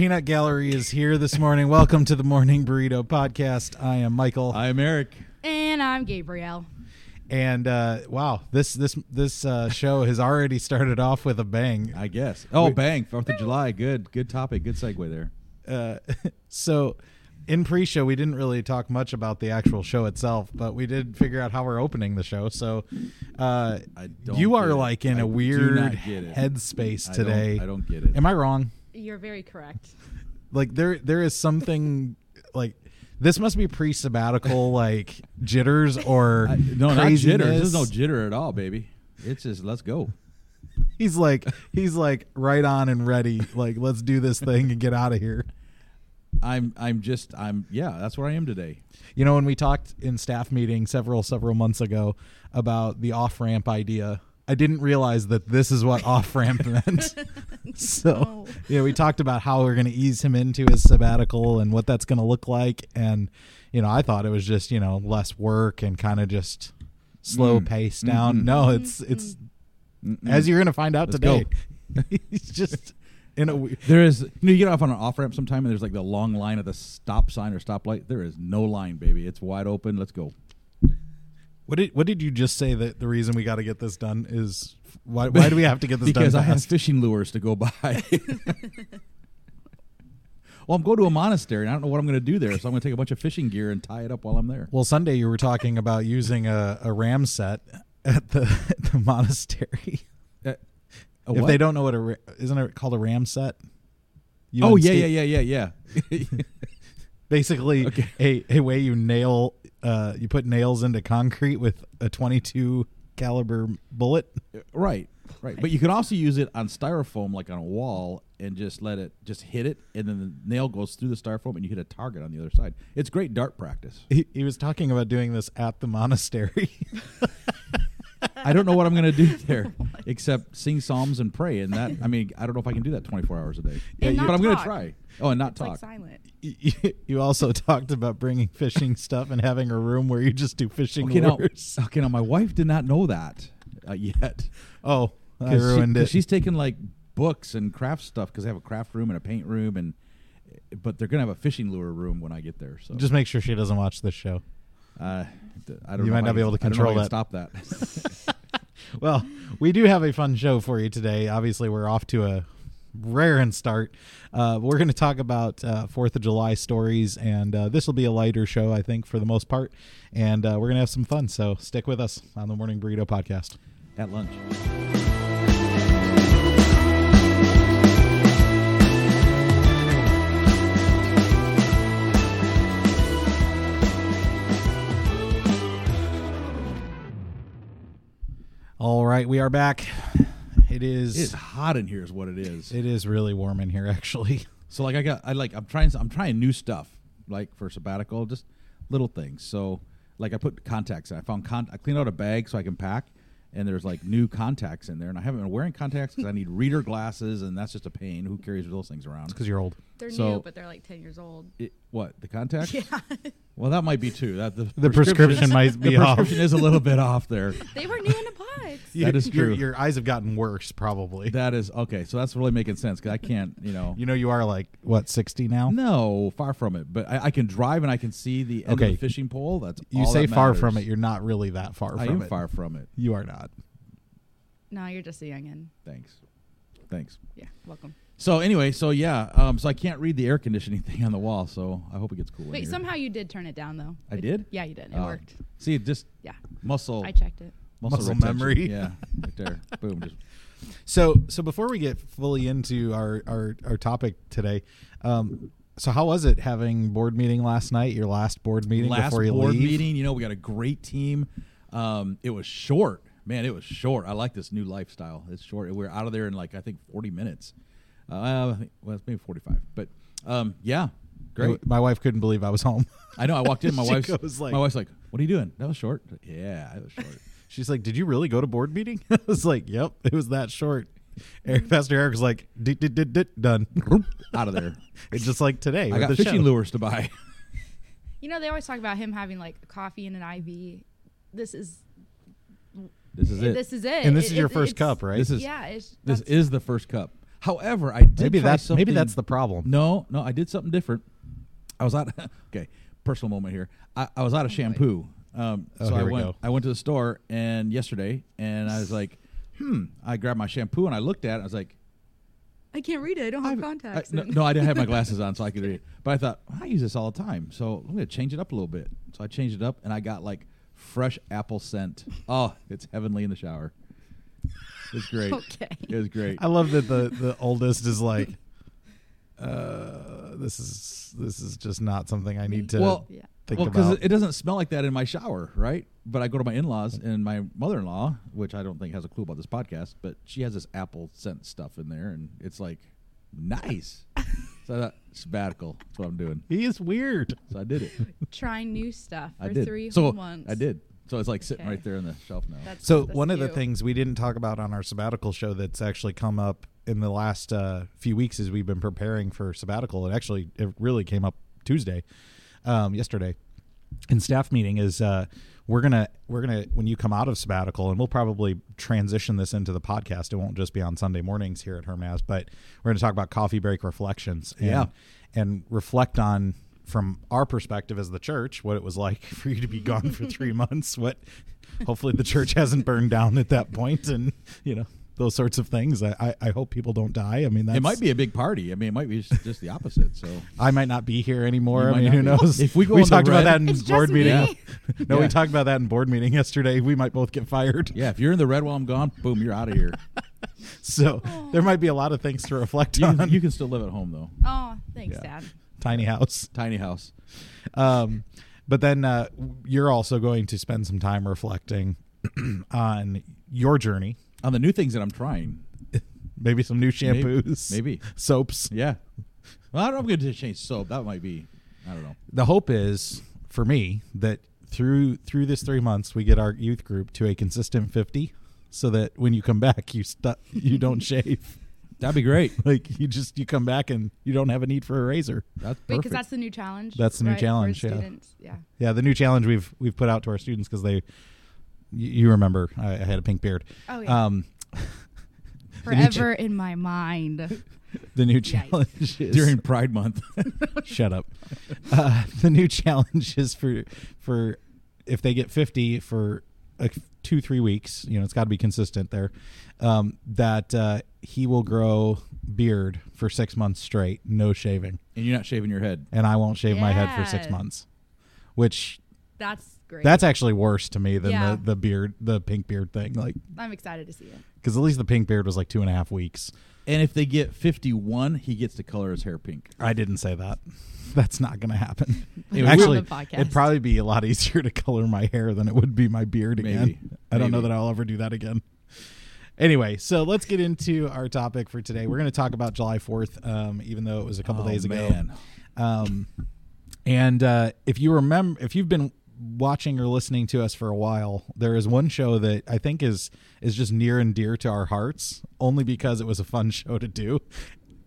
Peanut Gallery is here this morning. Welcome to the Morning Burrito Podcast. I am Michael, I'm Eric. And I'm Gabrielle. and uh, wow, this this this uh, show has already started off with a bang. I guess. Oh, bang! Fourth of July. Good, good topic. Good segue there. Uh, so, in pre-show, we didn't really talk much about the actual show itself, but we did figure out how we're opening the show. So, uh, I don't you are like in I a weird not get it. headspace I don't- today. I don't get it. Am I wrong? You're very correct. like there there is something like this must be pre-sabbatical like jitters or I- no, not jitter. There's no jitter at all, baby. It's just let's go. he's like he's like right on and ready like let's do this thing and get out of here I'm, I'm just, I'm, yeah. That's where I am today. you know when we talked in staff meeting several several months ago about the off-ramp idea i didn't realize that this is what off-ramp meant so No. yeah we talked about how we're going to ease him into his sabbatical and what that's going to look like and you know i thought it was just you know less work and kind of just slow Mm. pace down Mm-mm. no it's it's Mm-mm. as you're going to find out Let's today he's just in a, there is you know, you get off on an off ramp sometime, and there's like the long line at the stop sign or stoplight. There is no line, baby. It's wide open. Let's go. What did what did you just say that the reason we got to get this done is why why do we have to get this because done Because I have fishing lures to go by. well, I'm going to a monastery, and I don't know what I'm going to do there, so I'm going to take a bunch of fishing gear and tie it up while I'm there. Well, Sunday you were talking about using a, a ram set at the, at the monastery. Uh, a if they don't know what a ra- isn't it called a ram set? You oh yeah, Steve- yeah, yeah, yeah, yeah. Basically, Okay. a, a way you nail uh, you put nails into concrete with a 22 caliber bullet. right, right. But you can also use it on styrofoam, like on a wall, and just let it just hit it, and then the nail goes through the styrofoam, and you hit a target on the other side. It's great dart practice. He, he was talking about doing this at the monastery. I don't know what I'm going to do there, except sing psalms and pray. And that, I mean, I don't know if I can do that 24 hours a day. And but I'm going to try. Oh, and not It's like talk. silent. you, you also talked about bringing fishing stuff and having a room where you just do fishing Okay, now, lures. okay, now my wife did not know that uh, yet. Oh, I 'Cause she- it. She's taken like books and craft stuff because they have a craft room and a paint room, and but they're gonna have a fishing lure room when I get there. So Just make sure she doesn't watch this show. uh, I don't. You know might not I be able to I don't know if I control can that. Stop that. Well, we do have a fun show for you today. Obviously, we're off to a raring start. Uh, we're going to talk about uh, Fourth of July stories, and uh, this will be a lighter show, I think, for the most part. And uh, we're going to have some fun. So stick with us on the Morning Burrito Podcast. At lunch. All right, we are back. It is. It's hot in here, is what it is. it is really warm in here, actually. So like I got I like I'm trying I'm trying new stuff like for sabbatical just little things. So like I put contacts. in. I found con- I cleaned out a bag so I can pack, and there's like new contacts in there, and I haven't been wearing contacts because I need reader glasses, and that's just a pain. Who carries those things around? Because you're old. They're So- new, but they're like 10 years old. It, what the contacts? Yeah. Well, that might be too. That the, The prescription might be the off. prescription is a little bit off there. they were new in a box. That is Your- true. Your, eyes have gotten worse, probably. That is okay. So that's really making sense because I can't, you know. you know, you are like, what, 60 now? No, far from it. But I, I can drive and I can see the end Okay. of the fishing pole. That's You all say that far from it. You're not really that far I from am it. far from it. You are not. No, you're just a youngin. Thanks. Thanks. Yeah, welcome. So anyway, so yeah, um, so I can't read the air conditioning thing on the wall. So I hope it gets cool. in Wait, here. somehow you did turn it down, though. I It- did? Yeah, you did. It Uh, worked. See, just Yeah. muscle, I checked it. muscle, Muscle retention. memory. Yeah, right there. Boom. Just So, so before we get fully into our our, our topic today, um, so how was it having board meeting last night? Your last board meeting last before you board leave? meeting. You know, we got a great team. Um, it was short, man. It was short. I like this new lifestyle. It's short. We are out of there in like I think forty minutes. Uh, I think, well, it's maybe forty-five, but um, yeah, great. My wife couldn't believe I was home. I know. I walked in. My She wife's goes like- my wife's like, "What are you doing?" That was short. Yeah, it was short. She's like, "Did you really go to board meeting?" I was like, "Yep, it was that short." Eric, Pastor Eric was like, "Dit, dit, dit, dit, "Done." out of there. It's just like today. I got the fishing show. lures to buy. You know, they always talk about him having like coffee and an IV. This is This is it. This is it. and this It- is your it- first cup, right? This is yeah. It's, this is the first cup. However, I did maybe try that's maybe that's the problem. No, no, I did something different. I was out. okay, personal moment here. I, I was out of shampoo. Um, Oh, so I here we went. go. I went to the store and yesterday, and I was like, "Hmm." I grabbed my shampoo and I looked at it. I was like, I can't read it. I don't have I- contacts. I- no, no, I didn't have my glasses on, so I could read it. But I thought I use this all the time, so I'm gonna change it up a little bit. So I changed it up, and I got like fresh apple scent. Oh, it's heavenly in the shower. It's great. Okay. It was great. I love that the the oldest is like, uh, this is this is just not something I need to Well, Yeah. think well, because about. it, it doesn't smell like that in my shower, right? But I go to my in-laws and my mother-in-law, which I don't think has a clue about this podcast, but she has this apple scent stuff in there, and it's like nice. so I thought sabbatical. That's what I'm doing. he is weird. So I did it. Trying new stuff for I did. three so months. I did. So it's like sitting Okay. right there on the shelf now. That's, So that's one of the things we didn't talk about on our sabbatical show that's actually come up in the last uh, few weeks as we've been preparing for sabbatical. It actually it really came up Tuesday, um, yesterday, in staff meeting is uh, we're gonna we're gonna when you come out of sabbatical and we'll probably transition this into the podcast. It won't just be on Sunday mornings here at Hermaz, but we're gonna talk about coffee break reflections. And, Yeah. and reflect on from our perspective as the church what it was like for you to be gone for three months what hopefully the church hasn't burned down at that point and you know those sorts of things i i, I hope people don't die i mean that's, it might be a big party. I mean, it might be just just the opposite. So i might not be here anymore i mean who be. knows If we go we on the talked about that in board meeting me. no we talked about that in board meeting yesterday we might both get fired yeah, if you're in the red while I'm gone, boom, you're out of here. so there might be a lot of things to reflect You on can, you can still live at home though. Oh, thanks, Yeah. Dad. Tiny house Tiny house. Um, but then uh, you're also going to spend some time reflecting on your journey, On the new things that I'm trying. maybe some new shampoos, Maybe. soaps. Yeah. Well, I don't know if I'm going to change soap. That might be. I don't know. The hope is for me that through through this three months we get our youth group to a consistent fifty, so that when you come back you stu- you don't shave. That'd be great. Like you just you come back and you don't have a need for a razor. That's perfect. because that's the new challenge. That's the new right, for challenge, yeah. Students. Yeah. Yeah, the new challenge we've we've put out to our students because they, you, you remember I, I had a pink beard. Oh yeah. Um, the new cha- Forever in my mind. the new challenge is during Pride Month. Shut up. Uh, the new challenge is for for if they get fifty for like two three weeks. You know, it's got to be consistent there. Um, that uh, he will grow beard for six months straight, no shaving, and you're not shaving your head. and I won't shave my head for six Yeah. months. Which That's great. that's actually worse to me than Yeah. the the beard, the pink beard thing. Like, I'm excited to see it. Because at least the pink beard was like two and a half weeks. And if they get 51, he gets to color his hair pink. I didn't say that. That's not going to happen. It Actually, on the podcast. it'd probably be a lot easier to color my hair than it would be my beard again. Maybe. I don't know that I'll ever do that again. Anyway, so let's get into our topic for today. We're going to talk about July 4th, um, even though it was a couple Oh, days ago. man. Um, and uh, if you remember, if you've been watching or listening to us for a while, there is one show that I think is is just near and dear to our hearts, only because it was a fun show to do.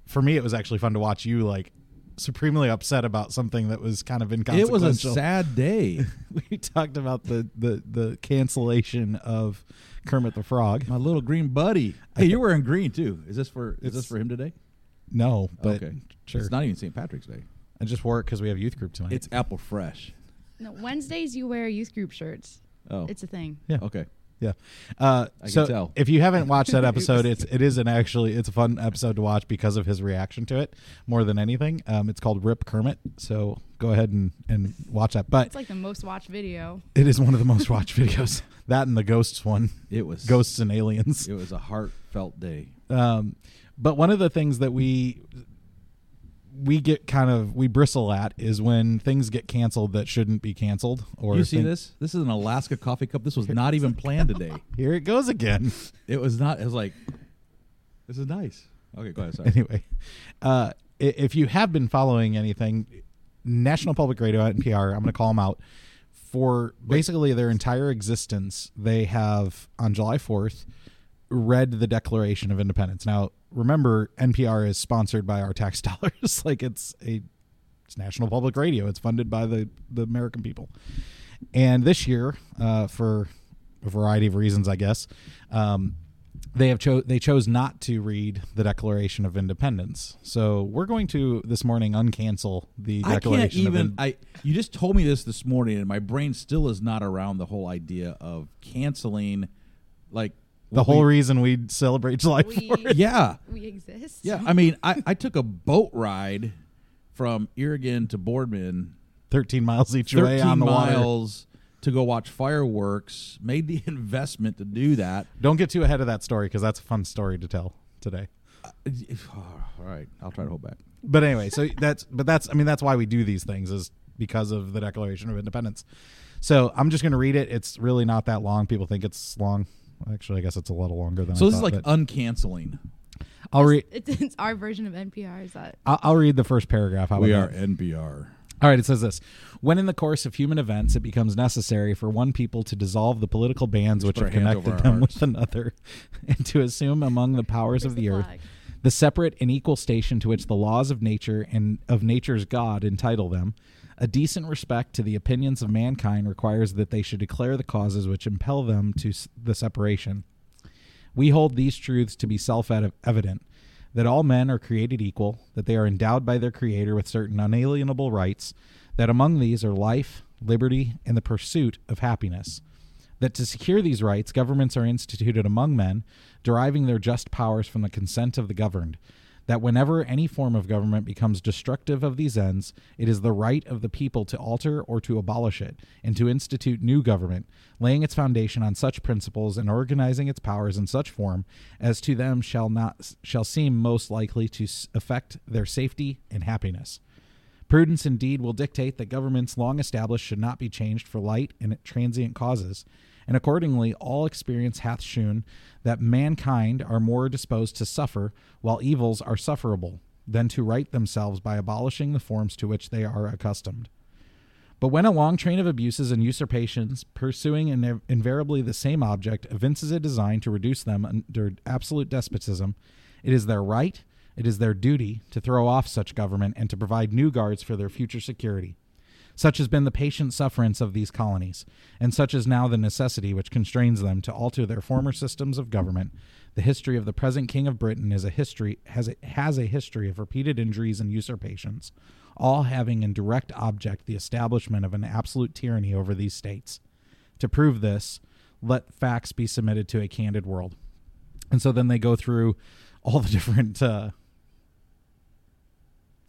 For me, it was actually fun to watch you like supremely upset about something that was kind of inconsequential. It was a sad day. we talked about the the the cancellation of Kermit the Frog. My little green buddy. Hey, you're wearing green too. Is this for is this for him today? No, but okay. sure. It's not even St. Patrick's Day. I just wore it because we have youth group tonight. It's Apple Fresh. No, Wednesdays you wear youth group shirts. Oh. It's a thing. yeah. okay. Yeah. Uh, I can so tell. if you haven't watched that episode, it's it is an actually it's a fun episode to watch because of his reaction to it more than anything. Um, it's called Rip Kermit. So go ahead and, and watch that. But It's like the most watched video. it is one of the most watched videos. That and the ghosts one, It was ghosts and aliens. It was a heartfelt day. Um, but one of the things that we we get kind of we bristle at is when things get canceled that shouldn't be canceled. Or you see this? This is an Alaska coffee cup. This was not even planned today. Here it goes again. It was not. It was like, this is nice. Okay, go ahead. Sorry. anyway, uh, if you have been following anything, National Public Radio NPR, I'm going to call them out for basically their entire existence. They have on July 4th read the Declaration of Independence. Now, remember, NPR is sponsored by our tax dollars. like it's a it's National Public Radio. It's funded by the the American people. And this year, uh, for a variety of reasons, I guess, um, they have cho- they chose not to read the Declaration of Independence. So we're going to this morning uncancel the I Declaration can't even. of In- I you just told me this this morning, and my brain still is not around the whole idea of canceling, like the what whole we- reason we celebrate July We- 4th. yeah, We exist. yeah. I mean, I, I took a boat ride from Irrigon to Boardman, 13 miles each way thirteen on the water. miles to go watch fireworks. Made the investment to do that. Don't get too ahead of that story because that's a fun story to tell today. Uh, all right, I'll try to hold back. But anyway, so that's but that's I mean that's why we do these things is because of the Declaration of Independence. So I'm just going to read it. It's really not that long. People think it's long. Actually, I guess it's a little longer than. So I this is like but uncanceling. I'll read. It's, it's our version of NPR. Is that? I'll, I'll read the first paragraph. How We are that? NPR. All right, it says this. When in the course of human events it becomes necessary for one people to dissolve the political bands which put have our hands over connected them hearts. with another and to assume among the powers of the, the earth the separate and equal station to which the laws of nature and of nature's God entitle them, a decent respect to the opinions of mankind requires that they should declare the causes which impel them to the separation. We hold these truths to be self evident that all men are created equal, that they are endowed by their Creator with certain unalienable rights, that among these are life, liberty, and the pursuit of happiness. That to secure these rights, governments are instituted among men, deriving their just powers from the consent of the governed. That whenever any form of government becomes destructive of these ends, it is the right of the people to alter or to abolish it, and to institute new government, laying its foundation on such principles and organizing its powers in such form as to them shall not shall seem most likely to affect their safety and happiness. Prudence indeed will dictate that governments long established should not be changed for light and transient causes, and accordingly all experience hath shewn that mankind are more disposed to suffer, while evils are sufferable, than to right themselves by abolishing the forms to which they are accustomed. But when a long train of abuses and usurpations, pursuing in- invariably the same object, evinces a design to reduce them under absolute despotism, it is their right, it is their duty to throw off such government and to provide new guards for their future security. Such has been the patient sufferance of these colonies, and such is now the necessity which constrains them to alter their former systems of government. The history of the present King of Britain is a history has a, has a history of repeated injuries and usurpations, all having in direct object the establishment of an absolute tyranny over these states. To prove this, let facts be submitted to a candid world. And so then they go through all the different uh,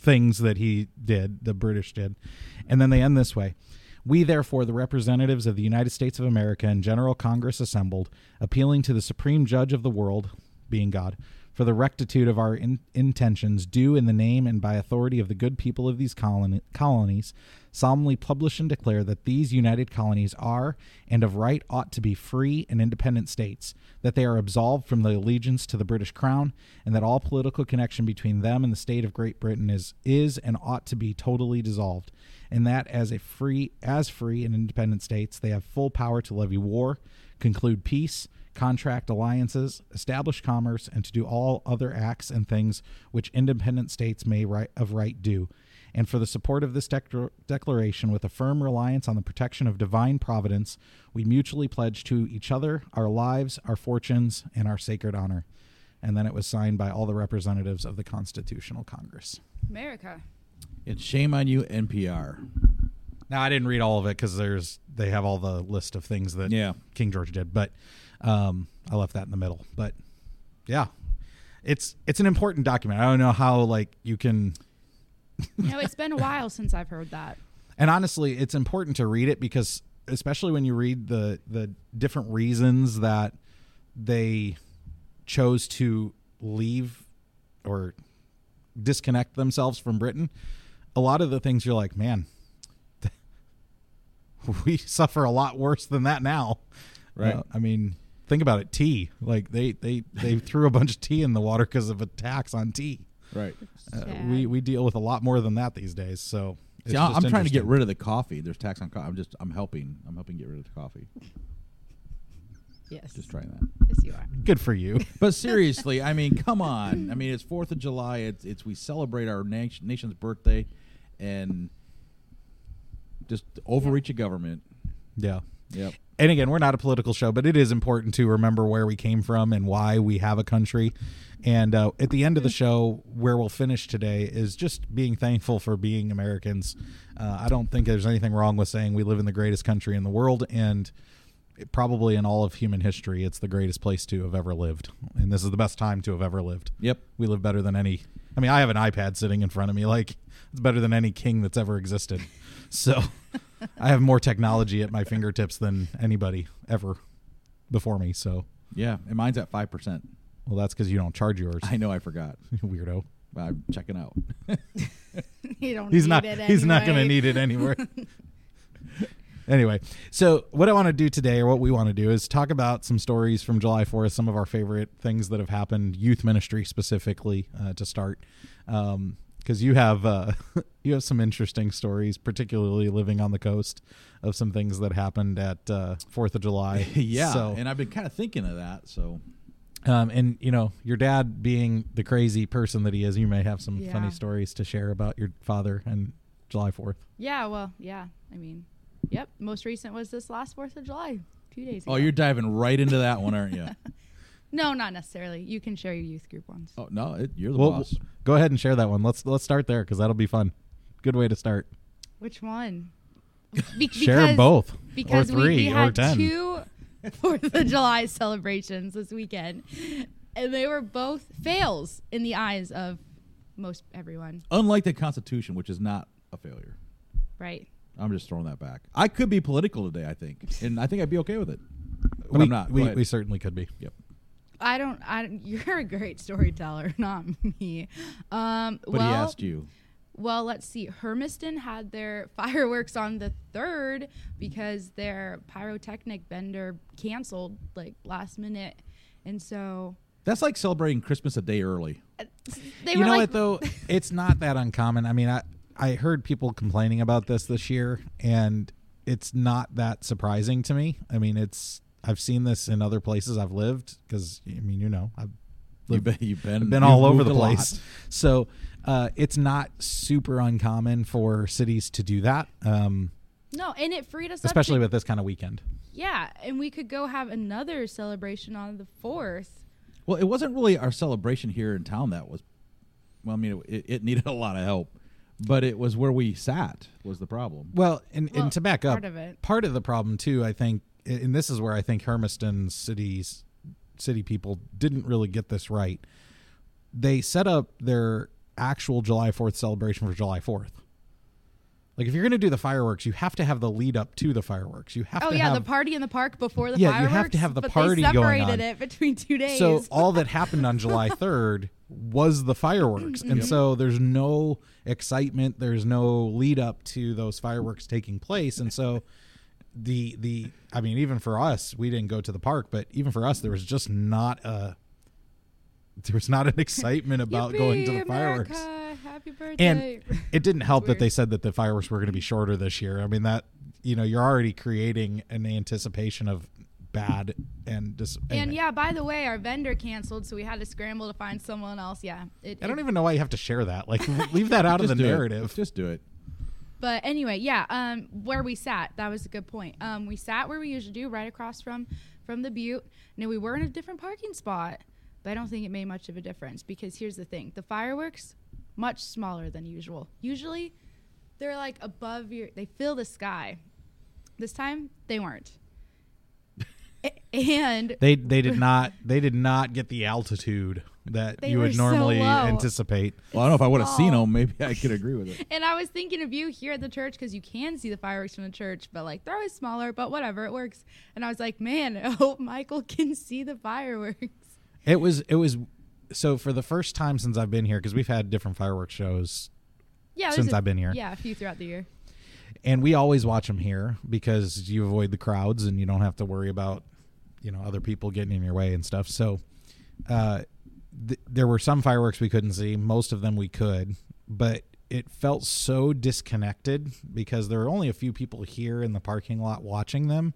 things that he did, the British did. And then they end this way We, therefore, the representatives of the United States of America and General Congress assembled, appealing to the supreme judge of the world, being God, for the rectitude of our in- intentions, do in the name and by authority of the good people of these colony- colonies, solemnly publish and declare that these united colonies are, and of right ought to be free and independent states, that they are absolved from the allegiance to the British Crown, and that all political connection between them and the state of Great Britain is is and ought to be totally dissolved, and that as a free as free and independent states, they have full power to levy war, conclude peace, contract alliances, establish commerce, and to do all other acts and things which independent states may right, of right do. And for the support of this dec- declaration, with a firm reliance on the protection of divine providence, we mutually pledge to each other our lives, our fortunes, and our sacred honor. And then it was signed by all the representatives of the Constitutional Congress. America. It's shame on you, NPR. Now I didn't read all of it because there's they have all the list of things that Yeah. King George did, but um, I left that in the middle. But yeah, it's it's an important document. I don't know how like you can, You know, it's been a while since I've heard that. and honestly, it's important to read it because especially when you read the the different reasons that they chose to leave or disconnect themselves from Britain. A lot of the things you're like, man, we suffer a lot worse than that now. Right. Uh, I mean, think about it. Tea, like they they they threw a bunch of tea in the water because of a tax on tea. Right. Uh, we we deal with a lot more than that these days. So it's See, I- just I'm trying to get rid of the coffee. There's tax on coffee. I'm just I'm helping. I'm helping get rid of the coffee. Yes. Just trying that. Yes, you are. Good for you. But seriously, I mean, come on. I mean, it's Fourth of July. It's it's we celebrate our nation, nation's birthday, and just overreach of government. yeah. Yep. And again, we're not a political show, but it is important to remember where we came from and why we have a country. And uh, at the end of the show, where we'll finish today is just being thankful for being Americans. Uh, I don't think there's anything wrong with saying we live in the greatest country in the world, and it- probably in all of human history, it's the greatest place to have ever lived. And this is the best time to have ever lived. Yep. We live better than any. I mean, I have an iPad sitting in front of me. Like, it's better than any king that's ever existed. So, I have more technology at my fingertips than anybody ever before me. So, Yeah, and mine's at five percent. well, that's because you don't charge yours, I know I forgot. weirdo. I'm checking out. you don't. He's need not. It He's not going to need it anywhere. anyway, so what I want to do today, or what we want to do, is talk about some stories from July Fourth, some of our favorite things that have happened, youth ministry specifically, uh, to start. Because you have uh, you have some interesting stories, particularly living on the coast, of some things that happened at uh, Fourth of July. yeah, so, and I've been kind of thinking of that. So um, and you know, your dad being the crazy person that he is, you may have some Yeah. funny stories to share about your father and July Fourth. Yeah. Well. Yeah. I mean. Yep. Most recent was this last Fourth of July, two days. Ago. Oh, ago. you're diving right into that one, aren't you? No, not necessarily. You can share your youth group ones. Oh no, it, you're the Well, boss. go ahead and share that one. Let's let's start there because that'll be fun. Good way to start. Which one? Be- Share because- both, because or we- three, we, or had ten. two Fourth of July celebrations this weekend, and they were both fails in the eyes of most everyone. Unlike the Constitution, which is not a failure. Right? I'm just throwing that back. I could be political today, I think, and I think I'd be okay with it. But we, I'm not. We, we certainly could be. yep. I don't. I. You're a great storyteller, not me. Um, But well, he asked you. Well, let's see. Hermiston had their fireworks on the third because their pyrotechnic vendor canceled like last minute, and so That's like celebrating Christmas a day early. they you were know like, what though? it's not that uncommon. I mean, I I heard people complaining about this this year, and it's not that surprising to me. I mean, it's I've seen this in other places I've lived because I mean, you know, I've You've been, you've been, been all over the place. So uh, it's not super uncommon for cities to do that, um, no, and it freed us especially up. to- with this kind of weekend. yeah, and we could go have another celebration on the fourth. Well, it wasn't really our celebration here in town that was. Well, I mean, it, it needed a lot of help, but it was where we sat was the problem. Well, and, Well, and to back up, part of it. part of the problem too, I think, and this is where I think Hermiston cities, city people didn't really get this right. They set up their actual July Fourth celebration for July Fourth. Like if you're going to do the fireworks, you have to have the lead up to the fireworks. You have Oh to yeah, have the party in the park before the Yeah, fireworks. you have to have the party they going separated on. it between two days. So all that happened on July 3rd was the fireworks. And mm-hmm. so there's no excitement, there's no lead up to those fireworks taking place. And so the the I mean even for us, we didn't go to the park, but even for us there was just not a there was not an excitement about going to the Yippee, fireworks. Happy birthday. And it didn't help that they said that the fireworks were going to be shorter this year. I mean that you know, you're already creating an anticipation of bad and dis- And anyway. yeah, by the way, our vendor canceled, so we had to scramble to find someone else. Yeah, it, I don't it- even know why you have to share that. Like, leave that out of the Just do it. narrative. Just do it. But anyway, yeah, um, where we sat, that was a good point. Um, we sat where we usually do, right across from from the Butte. Now we were in a different parking spot, but I don't think it made much of a difference because here's the thing: the fireworks much smaller than usual. Usually, they're like above your, they fill the sky. This time, they weren't. A- and They they did not they did not get the altitude that They you would normally low. anticipate. Well, I don't know if I would have seen them. Maybe I could agree with it. And I was thinking of you here at the church because you can see the fireworks from the church, but like they're always smaller, but whatever, it works. And I was like, man, I hope Michael can see the fireworks. It was it was so for the first time since I've been here because we've had different fireworks shows Yeah, there's Since a- I've been here. Yeah, a few throughout the year. and we always watch them here because you avoid the crowds and you don't have to worry about you know other people getting in your way and stuff so uh th- there were some fireworks we couldn't see. Most of them we could but it felt so disconnected because there were only a few people here in the parking lot watching them.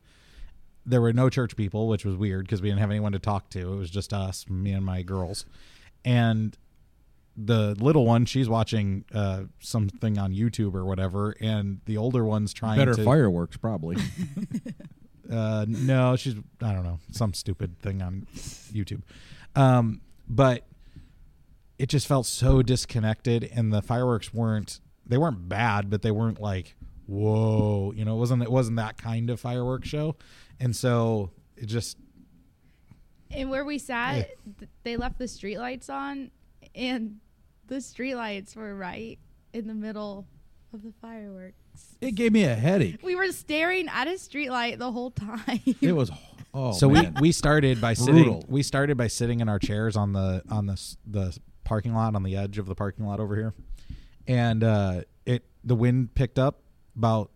There were no church people which was weird because we didn't have anyone to talk to. It was just us me and my girls. And the little one she's watching uh something on youtube or whatever and the older one's trying to Better to fireworks, probably. Uh, no, she's I don't know some stupid thing on YouTube, um, but it just felt so disconnected, and the fireworks weren't they weren't bad, but they weren't like whoa, you know, it wasn't it wasn't that kind of fireworks show, and so it just And where we sat, th- they left the streetlights on, and the streetlights were right in the middle of the fireworks. It gave me a headache. We were staring at a streetlight the whole time. It was oh so man. we we started by sitting Brutal. we started by sitting in our chairs on the on the s- the parking lot on the edge of the parking lot over here and uh it the wind picked up about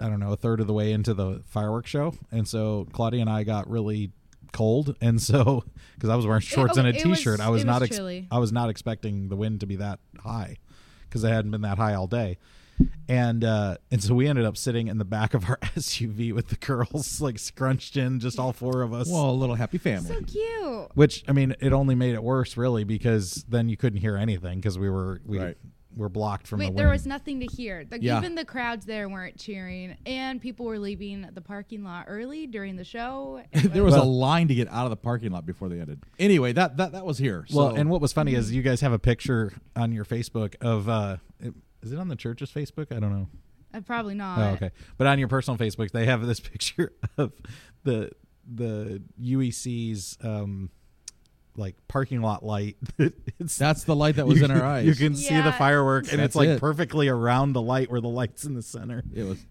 i don't know a third of the way into the fireworks show and so claudia and i got really cold and so because i was wearing shorts and a it was- t-shirt i was it was not ex- chilly. i was not expecting the wind to be that high because it hadn't been that high all day and uh and so we ended up sitting in the back of our SUV with the girls like scrunched in just all four of us well, a little happy family. so cute. which I mean it only made it worse really because then you couldn't hear anything because we were we Right. were blocked from the Wait, wind. there was nothing to hear. Like, Yeah. Even the crowds there weren't cheering, and people were leaving the parking lot early during the show. there was Well- a line to get out of the parking lot before they ended. Anyway, that that that was here. well, so- and what was funny Mm-hmm. is you guys have a picture on your Facebook of uh it, is it on the church's Facebook? I don't know. Uh, probably not. Oh, okay. But on your personal Facebook, they have this picture of the the UEC's um like parking lot light. it's that's the light that was you, in our eyes. You can see the Yeah. firework, and it's like it. perfectly around the light where the light's in the center. it was.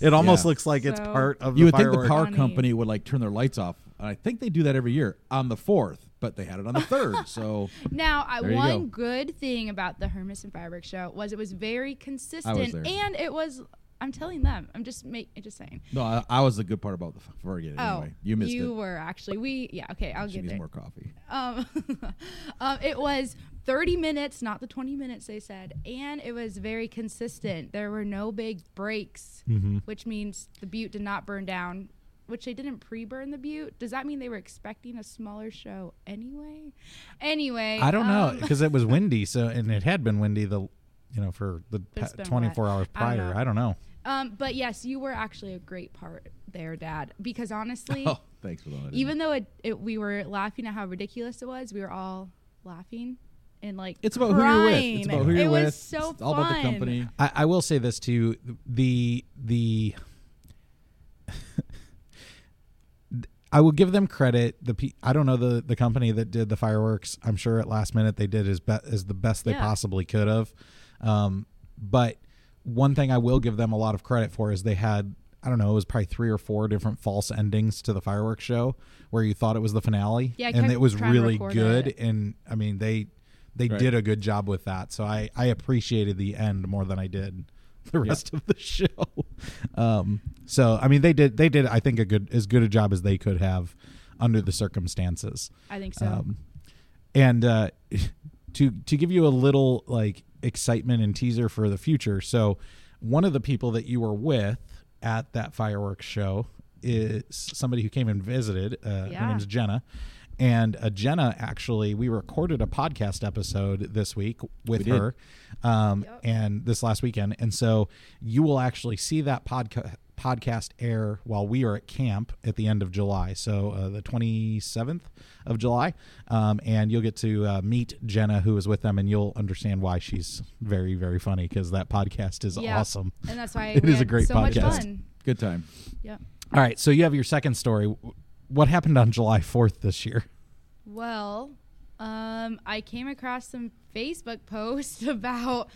It almost Yeah. looks like it's part of You the would think the power Funny. company would like turn their lights off. I think they do that every year on the fourth, but they had it on the third. So Now, I, you one go. good thing about the Hermiston Fireworks show was it was very consistent, there. and it was. I'm telling them. I'm just make, just saying. no, I, I was the good part about the forget it Oh, anyway. You missed you it. were actually. We yeah. Okay, I'll She get needs there. more coffee. Um, um, it was 30 minutes, not the 20 minutes they said, and it was very consistent. There were no big breaks, Mm-hmm. which means the butte did not burn down. Which they didn't pre-burn the butte. Does that mean they were expecting a smaller show anyway? Anyway, I don't know um, because it was windy, so and it had been windy the, you know, for the pa- been 24 hours I don't prior. know. I don't know. Um, but yes, you were actually a great part there, Dad. Because honestly, Oh, thanks for that. even though it, it, we were laughing at how ridiculous it was, we were all laughing and like it's about who you're with. It's about who you're it with. was so it's all about the fun. company. I, I will say this to you: the the I will give them credit. The pe- I don't know the the company that did the fireworks. I'm sure at last minute they did as be- as the best they Yeah. possibly could have. Um, but one thing I will give them a lot of credit for is they had I don't know it was probably three or four different false endings to the fireworks show where you thought it was the finale Yeah, and it was really good it. and I mean they they Right. did a good job with that. So I I appreciated the end more than I did the rest of the show. Um, so I mean, they did they did I think a good as good a job as they could have under the circumstances. I think so. Um, and uh, to to give you a little like excitement and teaser for the future. So one of the people that you were with at that fireworks show is somebody who came and visited. Uh, Her Yeah. name's Jenna. And uh, Jenna actually, we recorded a podcast episode this week with We her, um, Yep. and this last weekend, and so you will actually see that podcast podcast air while we are at camp at the end of July, so uh, the twenty seventh of July, um, and you'll get to uh, meet Jenna, who is with them, and you'll understand why she's very very funny because that podcast is Yeah. awesome. and that's why It we is a great so much podcast. fun. Good time. Yep. All right, so you have your second story. What happened on July fourth this year? Well, um, I came across some Facebook posts about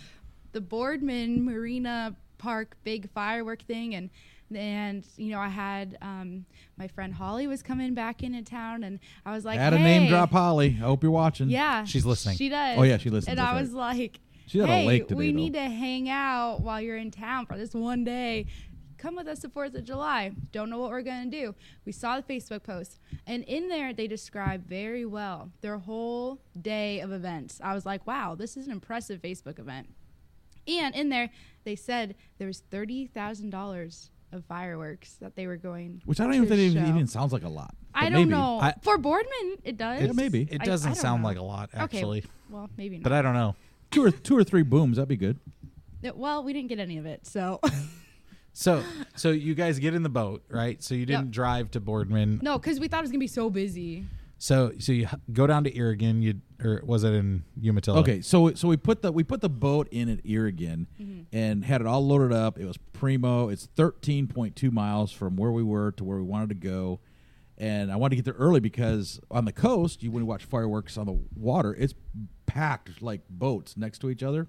the Boardman Marina Park big firework thing, and and you know I had um, my friend Holly was coming back into town, and I was like, Had a name drop Holly. I hope you're watching. Yeah, She's listening. She does. Oh, yeah, she listens, And I right. was like, She's at a hey, today, we though." need to hang out while you're in town for this one day. Come with us to Fourth of July. Don't know what we're gonna do. We saw the Facebook post, and in there they describe very well their whole day of events. I was like, wow, this is an impressive Facebook event. And in there, they said there was thirty thousand dollars of fireworks that they were going. Which I don't even think it even sounds like a lot. I don't maybe. know. I- For Boardman, it does. Yeah, maybe. It doesn't I don't sound know. like a lot, Okay. actually, Well, maybe not. but I don't know. Two or two or three booms. That'd be good. Yeah, well, we didn't get any of it, so So, so you guys get in the boat, right? So you didn't Yep. drive to Boardman. No, because we thought it was gonna be so busy. So, so you h- go down to Irrigon. You or was it in Umatilla? Okay, so so we put the we put the boat in at Irrigon and had it all loaded up. It was primo. It's thirteen point two miles from where we were to where we wanted to go, and I wanted to get there early because on the coast, you when you watch fireworks on the water, it's packed like boats next to each other,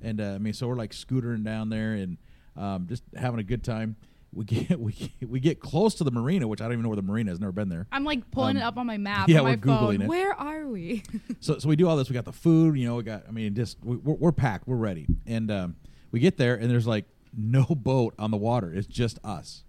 and uh, I mean, so we're like scootering down there and um, just having a good time. We get we get, we get close to the marina, which I don't even know where the marina is. Never been there. I'm like pulling Um, it up on my map. yeah, on my we're Googling phone. it. Where are we? so so we do all this. We got the food, you know. We got. I mean, just we, we're, we're packed. We're ready, and um, we get there, and there's like no boat on the water. It's just us,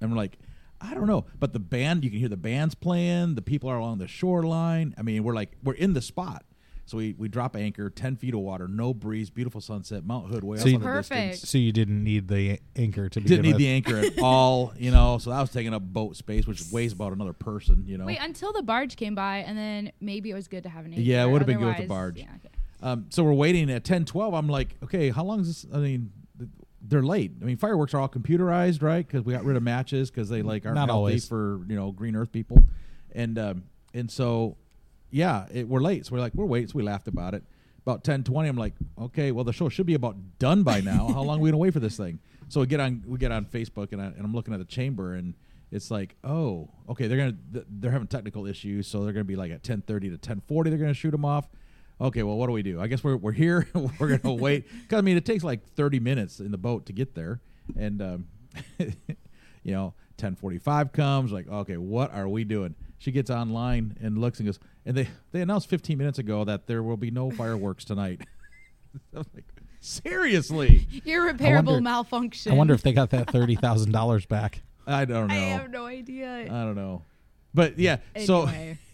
and we're like, I don't know. But the band, you can hear the bands playing. The people are along the shoreline. I mean, we're like we're in the spot. So we, we drop anchor, ten feet of water, no breeze, beautiful sunset, Mount Hood way So up you- in the Perfect. distance. So you didn't need the anchor to be. Didn't need the anchor at all, you know. So that was taking up boat space, which weighs about another person, you know. Wait until the barge came by, and then maybe it was good to have an anchor. Yeah, it would've been good with the Otherwise- barge. yeah, okay. Um, so we're waiting at ten twelve. I'm like, okay, how long is this? I mean, th- they're late. I mean, fireworks are all computerized, right? Because we got rid of matches because they like aren't Not healthy always. for you know green Earth people, and um, and so yeah, it, we're late. So we're like, we're waiting. So we laughed about it. About ten twenty, I'm like, okay, well the show should be about done by now. how long are we gonna wait for this thing? So we get on we get on Facebook and, I, and I'm looking at the chamber and it's like, oh, okay, they're gonna they're having technical issues, so they're gonna be like at ten thirty to ten forty. They're gonna shoot them off. Okay, well, what do we do? I guess we're we're here. we're gonna wait because I mean it takes like thirty minutes in the boat to get there, and um, you know, ten forty five comes. Like, okay, what are we doing? She gets online and looks and goes, and they they announced fifteen minutes ago that there will be no fireworks tonight. I'm like, seriously? Irreparable wonder- malfunction. I wonder if they got that thirty thousand dollars back. I don't know. I have no idea. I don't know. But yeah, so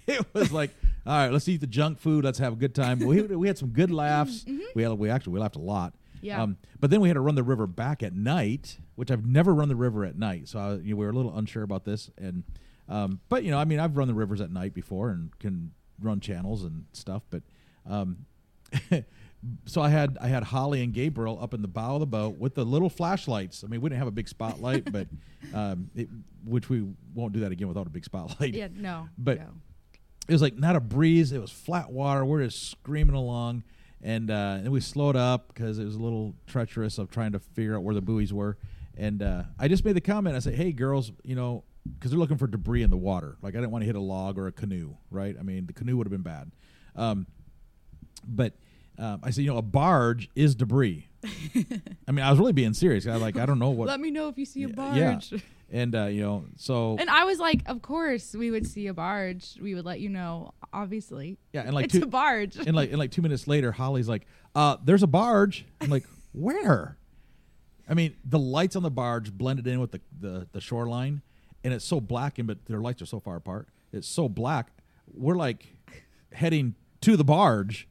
it was like, all right, let's eat the junk food. Let's have a good time. We we had some good laughs. We had, we actually we laughed a lot. Mm-hmm. Yeah. Um, but then we had to run the river back at night, which I've never run the river at night. So I, you know, we were a little unsure about this. And um, but you know, I mean, I've run the rivers at night before and can run channels and stuff. But um, so I had I had Holly and Gabriel up in the bow of the boat with the little flashlights. I mean, we didn't have a big spotlight, but um, it, which we won't do that again without a big spotlight. yeah, no. But- no. It was like not a breeze. It was flat water. We're just screaming along, and uh, and we slowed up because it was a little treacherous of trying to figure out where the buoys were. And uh, I just made the comment. I said, "Hey, girls, you know." Because they're looking for debris in the water. Like I didn't want to hit a log or a canoe, right? I mean, the canoe would have been bad. Um, but um, I said, you know, a barge is debris. I mean, I was really being serious. I like, I don't know what. Let me know if you see a barge. Yeah. And uh, you know, so And I was like, of course we would see a barge. We would let you know, obviously. yeah, and like it's two, a barge. and like and like two minutes later, Holly's like, uh, "There's a barge." I'm like, "Where?" I mean, the lights on the barge blended in with the, the the shoreline, and it's so black, and but their lights are so far apart. It's so black. We're like heading to the barge,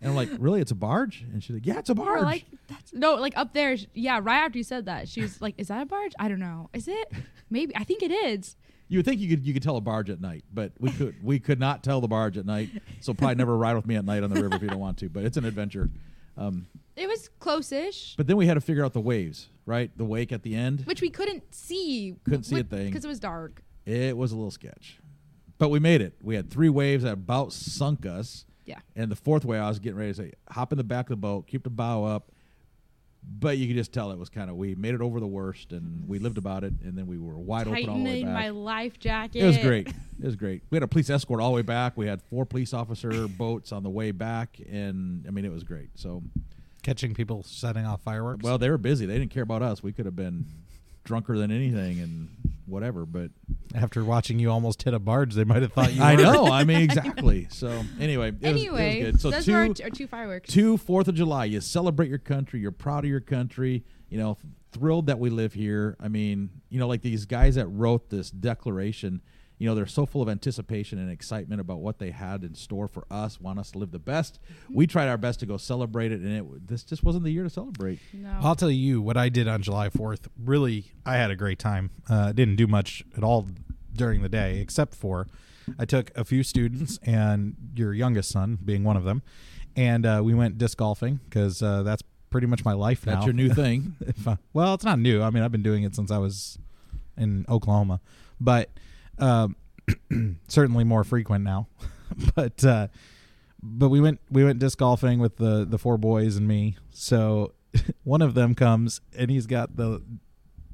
and I'm like, "Really? It's a barge?" And she's like, "Yeah, it's a Or barge." like that's no, like up there. Yeah, right after you said that, she was like, "Is that a barge? I don't know. Is it? Maybe. I think it is." you would think you could you could tell a barge at night, but we could we could not tell the barge at night. So probably never ride with me at night on the river if you don't want to. But it's an adventure. Um, It was close-ish, but then we had to figure out the waves, right? The wake at the end. which we couldn't see. Couldn't see a thing. because it was dark. It was a little sketch, but we made it. We had three waves that about sunk us, Yeah. and the fourth wave, I was getting ready to say, hop in the back of the boat, keep the bow up. But you could just tell it was kind of we made it over the worst, and we lived about it, and then we were wide open all the way Tightening back. my life jacket. it was great. It was great. We had a police escort all the way back. We had four police officer boats on the way back, and I mean it was great. So, Catching people setting off fireworks. well, they were busy. They didn't care about us. We could have been drunker than anything and whatever, but after watching you almost hit a barge, they might have thought you. I were. know. I mean, exactly. So anyway, it was, it was Anyway, good. So those two, were our, t- our two fireworks. two Fourth of July. You celebrate your country. You're proud of your country. You know, thrilled that we live here. I mean, you know, like these guys that wrote this declaration. You know, they're so full of anticipation and excitement about what they had in store for us. Want us to live the best. We tried our best to go celebrate it, and it this just wasn't the year to celebrate. No. I'll tell you what I did on July 4th. Really, I had a great time. Uh, didn't do much at all during the day, except for I took a few students and your youngest son being one of them, and uh, we went disc golfing because uh, that's pretty much my life now. That's your new thing. I- well, it's not new. I mean, I've been doing it since I was in Oklahoma, but um, certainly more frequent now. but uh, but we went we went disc golfing with the the four boys and me. So one of them comes and he's got the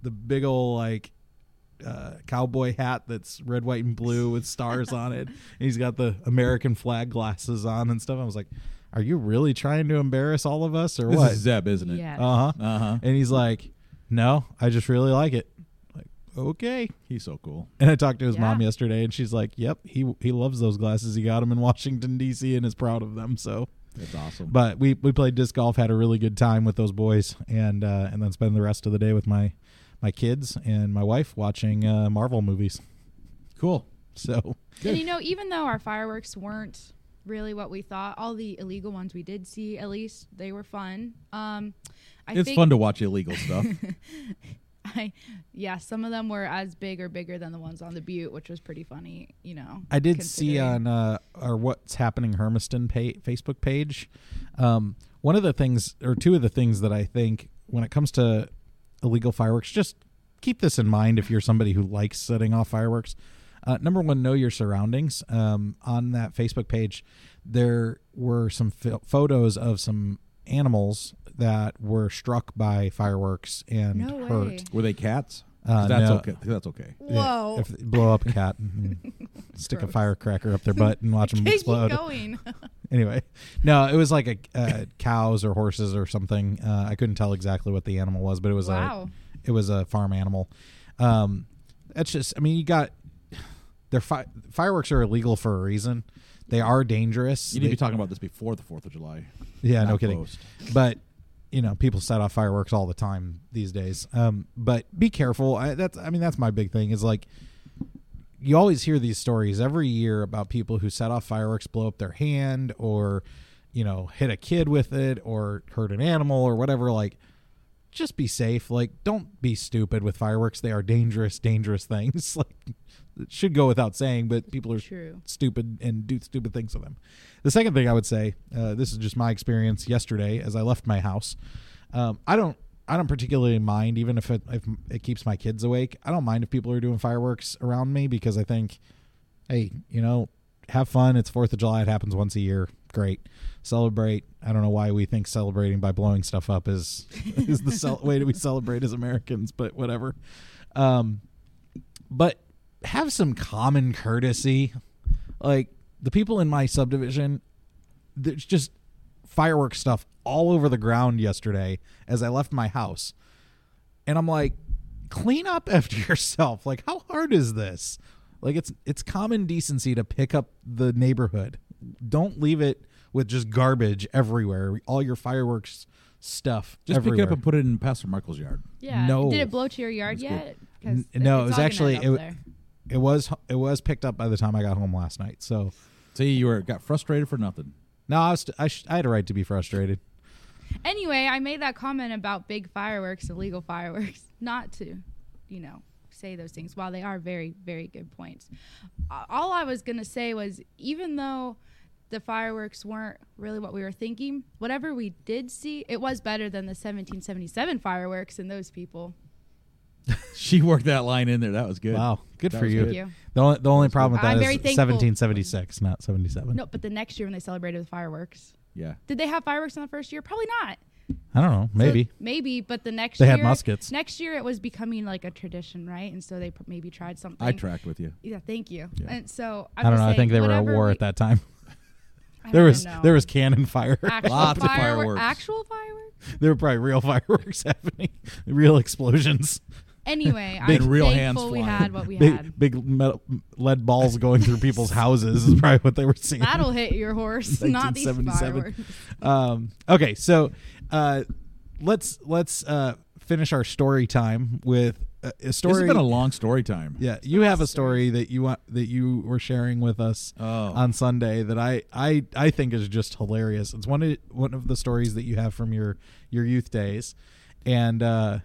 the big old like uh, cowboy hat that's red, white, and blue with stars on it. And he's got the American flag glasses on and stuff. I was like, "Are you really trying to embarrass all of us, or This what?" is Zeb, isn't it? Yes. Uh huh. Uh huh. And he's like, "No, I just really like it." Like, okay. He's so cool. And I talked to his Yeah. mom yesterday, and she's like, "Yep, he he loves those glasses. He got them in Washington D.C. and is proud of them." So, That's awesome. but we we played disc golf, had a really good time with those boys, and uh, and then spend the rest of the day with my my kids and my wife watching uh, Marvel movies. cool. So, And you know, even though our fireworks weren't really what we thought, all the illegal ones we did see, at least they were fun. Um, I it's think, fun to watch illegal stuff. I, yeah, some of them were as big or bigger than the ones on the Butte, which was pretty funny. You know, I did see on uh, our What's Happening Hermiston pa- Facebook page. Um, one of the things, or two of the things that I think when it comes to illegal fireworks, just keep this in mind if you're somebody who likes setting off fireworks. Uh, number one, know your surroundings. Um, on that Facebook page, there were some ph- photos of some animals that were struck by fireworks and No way. hurt. Were they cats? Uh, that's no. okay. That's okay. Whoa. If blow up a cat, and stick a Gross. firecracker up their butt and watch them Keep explode. going. Anyway, no, it was like a uh, cows or horses or something. Uh, I couldn't tell exactly what the animal was, but it was wow. a it was a farm animal. Um, that's just. I mean, you got their fi- fireworks are illegal for a reason. They are dangerous. You need to be talking about this before the Fourth of July. yeah, no kidding. post. But you know, people set off fireworks all the time these days. Um, but be careful. I, that's I mean, that's my big thing. Is like you always hear these stories every year about people who set off fireworks, blow up their hand, or you know, hit a kid with it, or hurt an animal, or whatever. Like, just be safe. Like, don't be stupid with fireworks. They are dangerous, dangerous things. like, it should go without saying, but people are True. stupid and do stupid things with them. The second thing I would say, uh, this is just my experience yesterday as I left my house. Um, I don't, I don't particularly mind, even if it if it keeps my kids awake. I don't mind if people are doing fireworks around me because I think, hey, you know, have fun. It's Fourth of July. It happens once a year. Great, celebrate. I don't know why we think celebrating by blowing stuff up is is the cel- way that we celebrate as Americans, but whatever. Um, but have some common courtesy. Like the people in my subdivision, there's just fireworks stuff all over the ground yesterday as I left my house. And I'm like, clean up after yourself. Like, how hard is this? Like it's it's common decency to pick up the neighborhood. Don't leave it with just garbage everywhere. All your fireworks stuff. Just pick it up and put it in Pastor Michael's yard. Yeah. No. Did it blow to your yard That's yet? N- no, it was actually- it up w- there. It was it was picked up by the time I got home last night. So See, you were got frustrated for nothing. no, I was I, sh- I had a right to be frustrated. Anyway, I made that comment about big fireworks, illegal fireworks, not to, you know, say those things. While they are very, very good points, Uh, all I was gonna say was even though the fireworks weren't really what we were thinking, whatever we did see, it was better than the 1777 fireworks and those people. She worked that line in there. That was good. Wow, good That for was you. Thank you. The only, the only problem with that I'm is very thankful. 1776, not 77. No, but the next year when they celebrated the fireworks, Yeah. did they have fireworks in the first year? Probably not. I don't know, So maybe. maybe, but the next They year had muskets. Next year it was becoming like a tradition, right? And so they pr- maybe tried something. I tracked with you. Yeah, thank you. Yeah. And so I don't know. I think they were at war at that time. There was there was cannon fire. actual Lots of fireworks. Actual fireworks. there were probably real fireworks happening, real explosions, Anyway, Big I'm real thankful hands we flying. had what we had. big big metal, lead balls going through people's houses is probably what they were seeing. That'll hit your horse, not these fireworks. um, okay, so uh, let's let's uh, finish our story time with a, a This story. has been a long story time. yeah, you have a story that you want that you were sharing with us Oh. on Sunday that I, I I think is just hilarious. It's one of one of the stories that you have from your your youth days, and uh,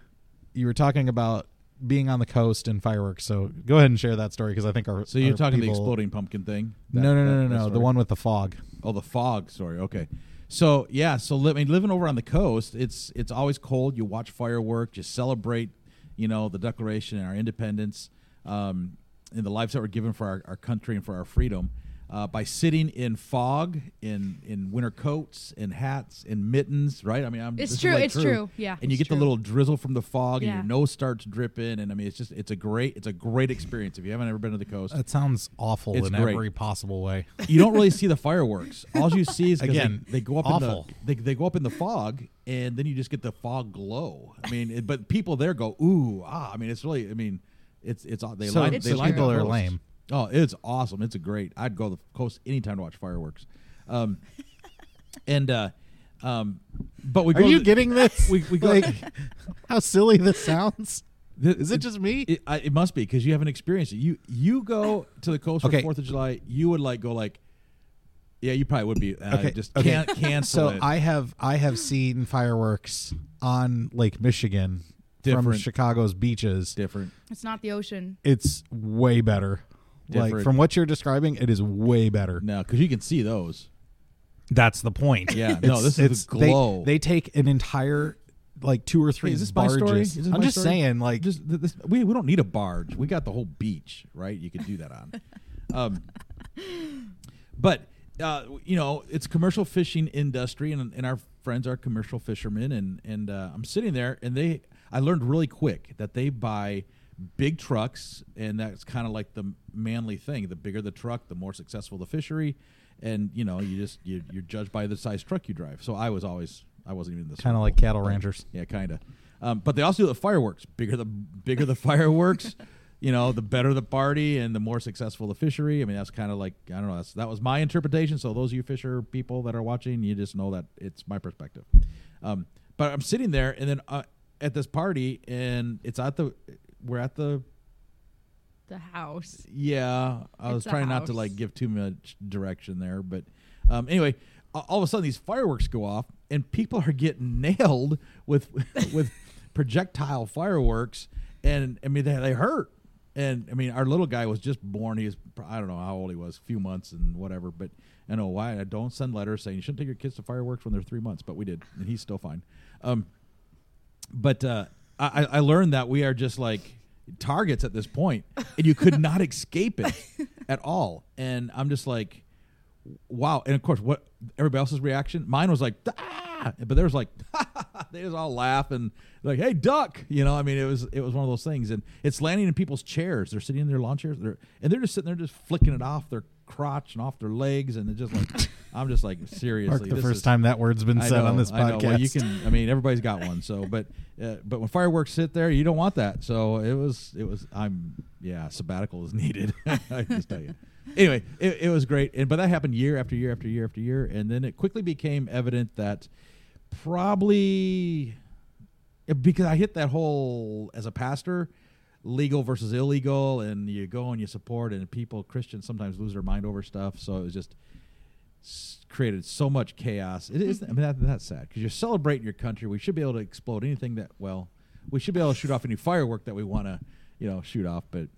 you were talking about being on the coast and fireworks. So go ahead and share that story because I think our So you're our talking the exploding pumpkin thing? That- no, no, no, no, no, the one with the fog. Oh, the fog story. Okay. So yeah, so li- I mean, living over on the coast, it's it's always cold. You watch fireworks, you celebrate, you know, the Declaration and our independence, um, and the lives that were given for our, our country and for our freedom. Uh, by sitting in fog, in in winter coats, in hats, in mittens, right? I mean, I'm, It's true, like, it's true. Yeah, and you get true. the little drizzle from the fog, and Yeah. your nose starts dripping, and I mean, it's just it's a great it's a great experience. If you haven't ever been to the coast, That sounds awful It's in great. every possible way. you don't really see the fireworks. All you see is Again, they, they go up awful. in the they, they go up in the fog, and then you just get the fog glow. I mean, it, but people there go ooh ah. I mean, it's really I mean, it's it's they So- line It's they line people are lame. Oh, it's awesome. It's a great. I'd go to the coast anytime to watch fireworks. Um, and uh, um, but we Are you to- getting this? We we go. like how silly this sounds. Th- Is it just me? It, I, it must be because you haven't experienced it. You you go to the coast Okay. for Fourth of July. You would like go like, yeah, you probably would be. Uh, Okay, just okay. can't cancel So it. I have I have seen fireworks on Lake Michigan from Different. Chicago's beaches. different. It's not the ocean. It's way better. Like from what you're describing, it is way better. No, because you can see those. That's the point. Yeah, no, this is it's- the they- glow. They, take an entire like two or three Hey, is this my barges. story? Is this I'm my just story? saying, like, Just this, we we don't need a barge. We got the whole beach, right? You could do that on. um, but uh, you know, it's commercial fishing industry, and, and our friends are commercial fishermen, and and uh, I'm sitting there, and they I learned really quick that they buy big trucks, and that's kind of like the manly thing. The bigger the truck, the more successful the fishery, and you know, you just you, you're judged by the size truck you drive. So I was always I wasn't even this kind of like cattle ranchers. yeah, kind of. Um, but they also do the fireworks. Bigger the bigger the fireworks, you know, the better the party and the more successful the fishery. I mean, that's kind of like I don't know. That's, that was my interpretation. So those of you fisher people that are watching, you just know that it's my perspective. Um, but I'm sitting there, and then uh, at this party, and it's at the we're at the The house. yeah, I was It's a trying not to house. like give too much direction there, but um, anyway, a- all of a sudden these fireworks go off, and people are getting nailed with with projectile fireworks, and I mean they they hurt, and I mean our little guy was just born. He was I don't know how old he was, a few months and whatever, but I know why I don't send letters saying you shouldn't take your kids to fireworks when they're three months, but we did, and he's still fine. Um, but uh, I, I learned that we are just like targets at this point, and you could not escape it at all. And I'm just like, wow. And of course, what everybody else's reaction? Mine was like, ah! but there was like, they just all laugh and like, hey, duck. You know, I mean, it was it was one of those things, and it's landing in people's chairs. They're sitting in their lawn chairs, they're, and they're just sitting there, just flicking it off their crotch and off their legs, and it's just like, I'm just like, seriously, Mark, the first is- time that word's been I said know, on this I know. podcast. Well, you can. I mean, everybody's got one. So, but uh, but when fireworks sit there, you don't want that. So it was it was. I'm yeah. Sabbatical is needed. I just tell you. Anyway, it, it was great, and but that happened year after year after year after year, and then it quickly became evident that probably because I hit that whole as a pastor, legal versus illegal, and you go and you support, and people Christians sometimes lose their mind over stuff. So it was just created so much chaos. It is. I mean, that, that's sad because you're celebrating your country. We should be able to explode anything that. Well, we should be able to shoot off any firework that we want to, you know, shoot off. But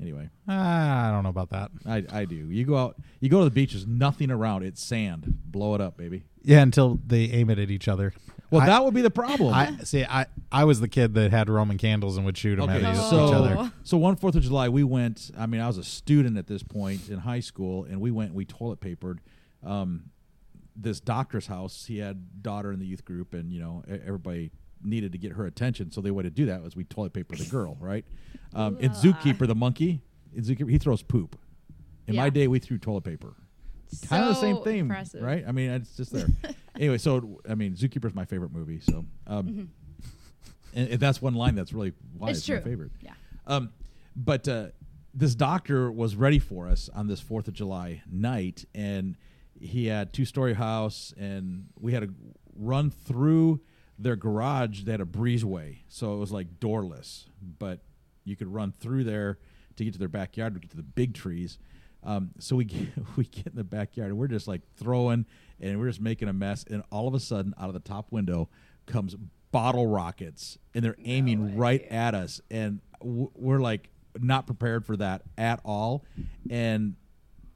anyway, Ah, I don't know about that. I I do. You go out. You go to the beach. There's nothing around. It's sand. Blow it up, baby. Yeah, until they aim it at each other. Well, I- that would be the problem. I see. I I was the kid that had Roman candles and would shoot them Okay, at each Oh. each other. so so one Fourth of July, we went. I mean, I was a student at this point in high school, and we went. We toilet papered um, this doctor's house. He had daughter in the youth group, and you know e- everybody needed to get her attention. So the way to do that was we toilet paper the girl, right? Um, and Zookeeper, the monkey, in Zookeeper, he throws poop. In my day, we threw toilet paper. Kind of the same thing, impressive. right? I mean, it's just there. anyway, so I mean, Zookeeper's my favorite movie. So, um, and, and that's one line that's really why It's it's, my favorite. Yeah. Um, but uh, this doctor was ready for us on this Fourth of July night, and he had two story house, and we had to run through their garage. They had a breezeway, so it was like doorless, but you could run through there to get to their backyard to get to the big trees. Um, so we get, we get in the backyard and we're just like throwing and we're just making a mess. And all of a sudden, out of the top window comes bottle rockets and they're aiming right at us. And w- we're like not prepared for that at all. And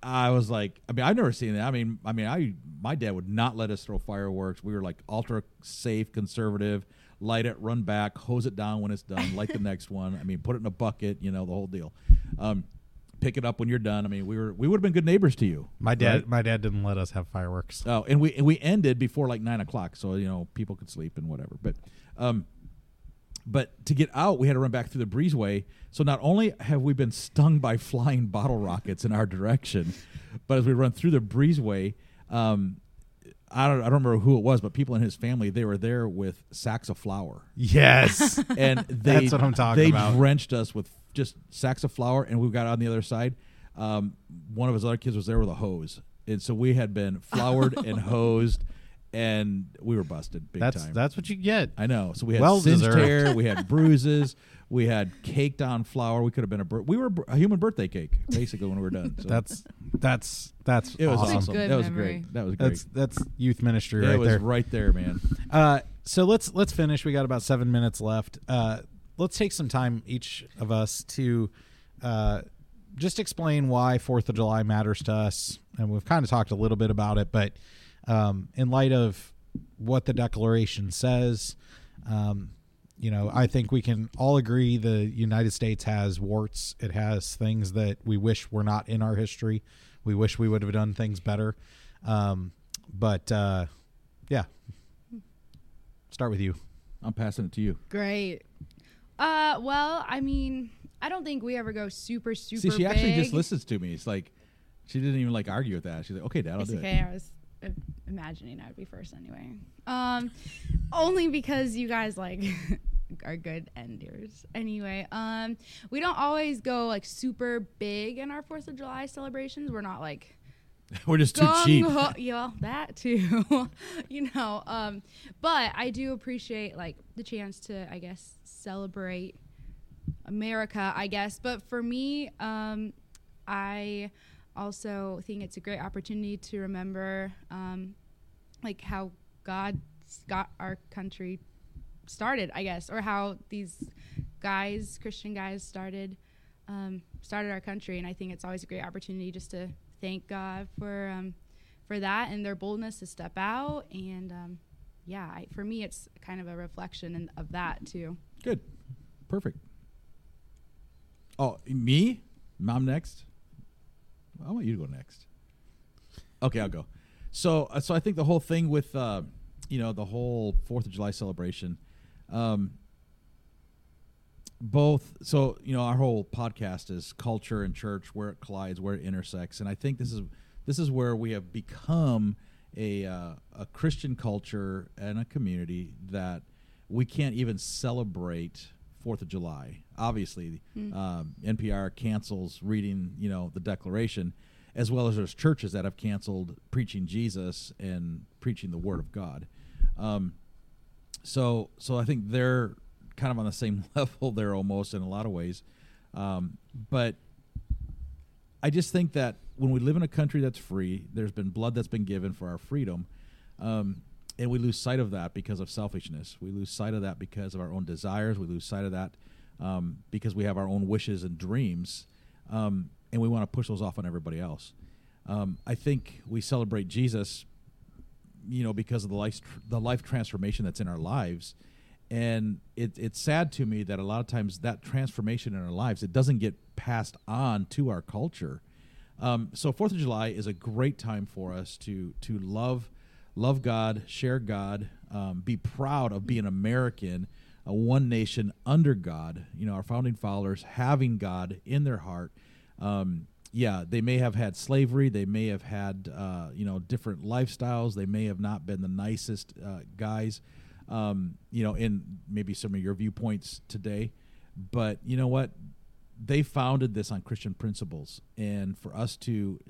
I was like, I mean, I've never seen that. I mean, I mean, I my dad would not let us throw fireworks. We were like ultra safe, conservative. Light it, run back, hose it down when it's done, light the next one. I mean, put it in a bucket, you know, the whole deal. Um, pick it up when you're done. I mean, we were we would have been good neighbors to you. My dad, right? my dad didn't let us have fireworks. Oh, and we and we ended before like nine o'clock, so you know people could sleep and whatever. But, um, but to get out, we had to run back through the breezeway. So not only have we been stung by flying bottle rockets in our direction, but as we run through the breezeway, um, I don't I don't remember who it was, but people in his family they were there with sacks of flour, Yes, and they That's what I'm talking they about. drenched us with just sacks of flour, and we got on the other side. Um, one of his other kids was there with a hose, and so we had been floured and hosed, and we were busted big that's time. that's what you get. I know. So we had Well singed deserved. hair, we had bruises, we had caked on flour. We could have been a bir- we were a human birthday cake basically when we were done. So That's that's that's it was awesome. awesome. good that was memory. great. That was great. That's that's youth ministry it right was there. right there, man. Uh, so let's let's finish. We got about seven minutes left. Uh, let's take some time each of us to uh, just explain why Fourth of July matters to us, and we've kind of talked a little bit about it, but um, in light of what the Declaration says, um, you know, I think we can all agree the United States has warts. It has things that we wish were not in our history. We wish we would have done things better. Um, but uh, yeah, start with you. I'm passing it to you. Great. Uh, well, I mean, I don't think we ever go super super. See, she actually just listens to me. It's like she didn't even like argue with that. She's like, "Okay, Dad, I'll It's do okay. it." I was imagining I would be first anyway. Um, only because you guys like are good enders. Anyway, um, we don't always go like super big in our Fourth of July celebrations. We're not like We're just too cheap. gung-ho- Yeah, that too. you know, um, but I do appreciate like the chance to, I guess, celebrate America. I guess, but for me, um, I also think it's a great opportunity to remember, um, like how God got our country started. I guess, or how these guys, Christian guys, started um, started our country, and I think it's always a great opportunity just to thank God for um, for that and their boldness to step out. And um, yeah, I, for me, it's kind of a reflection in, of that too. Good, perfect. Oh, me? Mom next. I want you to go next. Okay, I'll go. So, uh, so I think the whole thing with, uh, you know, the whole Fourth of July celebration, um, both. So, you know, our whole podcast is culture and church, where it collides, where it intersects, and I think this is this is where we have become a uh, a Christian culture and a community that we can't even celebrate Fourth of July. Obviously, um, NPR cancels reading, you know, the Declaration, as well as there's churches that have canceled preaching Jesus and preaching the Word of God. Um, so, so I think they're kind of on the same level there almost in a lot of ways. Um, but I just think that when we live in a country that's free, there's been blood that's been given for our freedom, um, and we lose sight of that because of selfishness. We lose sight of that because of our own desires. We lose sight of that um, because we have our own wishes and dreams, um, and we want to push those off on everybody else. Um, I think we celebrate Jesus, you know, because of the life the life transformation that's in our lives, and it, it's sad to me that a lot of times that transformation in our lives it doesn't get passed on to our culture. Um, so Fourth of July is a great time for us to to love love God, share God, um, be proud of being American, a one nation under God. You know, our founding fathers having God in their heart. Um, yeah, they may have had slavery. They may have had uh, you know different lifestyles. They may have not been the nicest uh, guys. Um, you know, in maybe some of your viewpoints today, but you know what? They founded this on Christian principles, and for us to,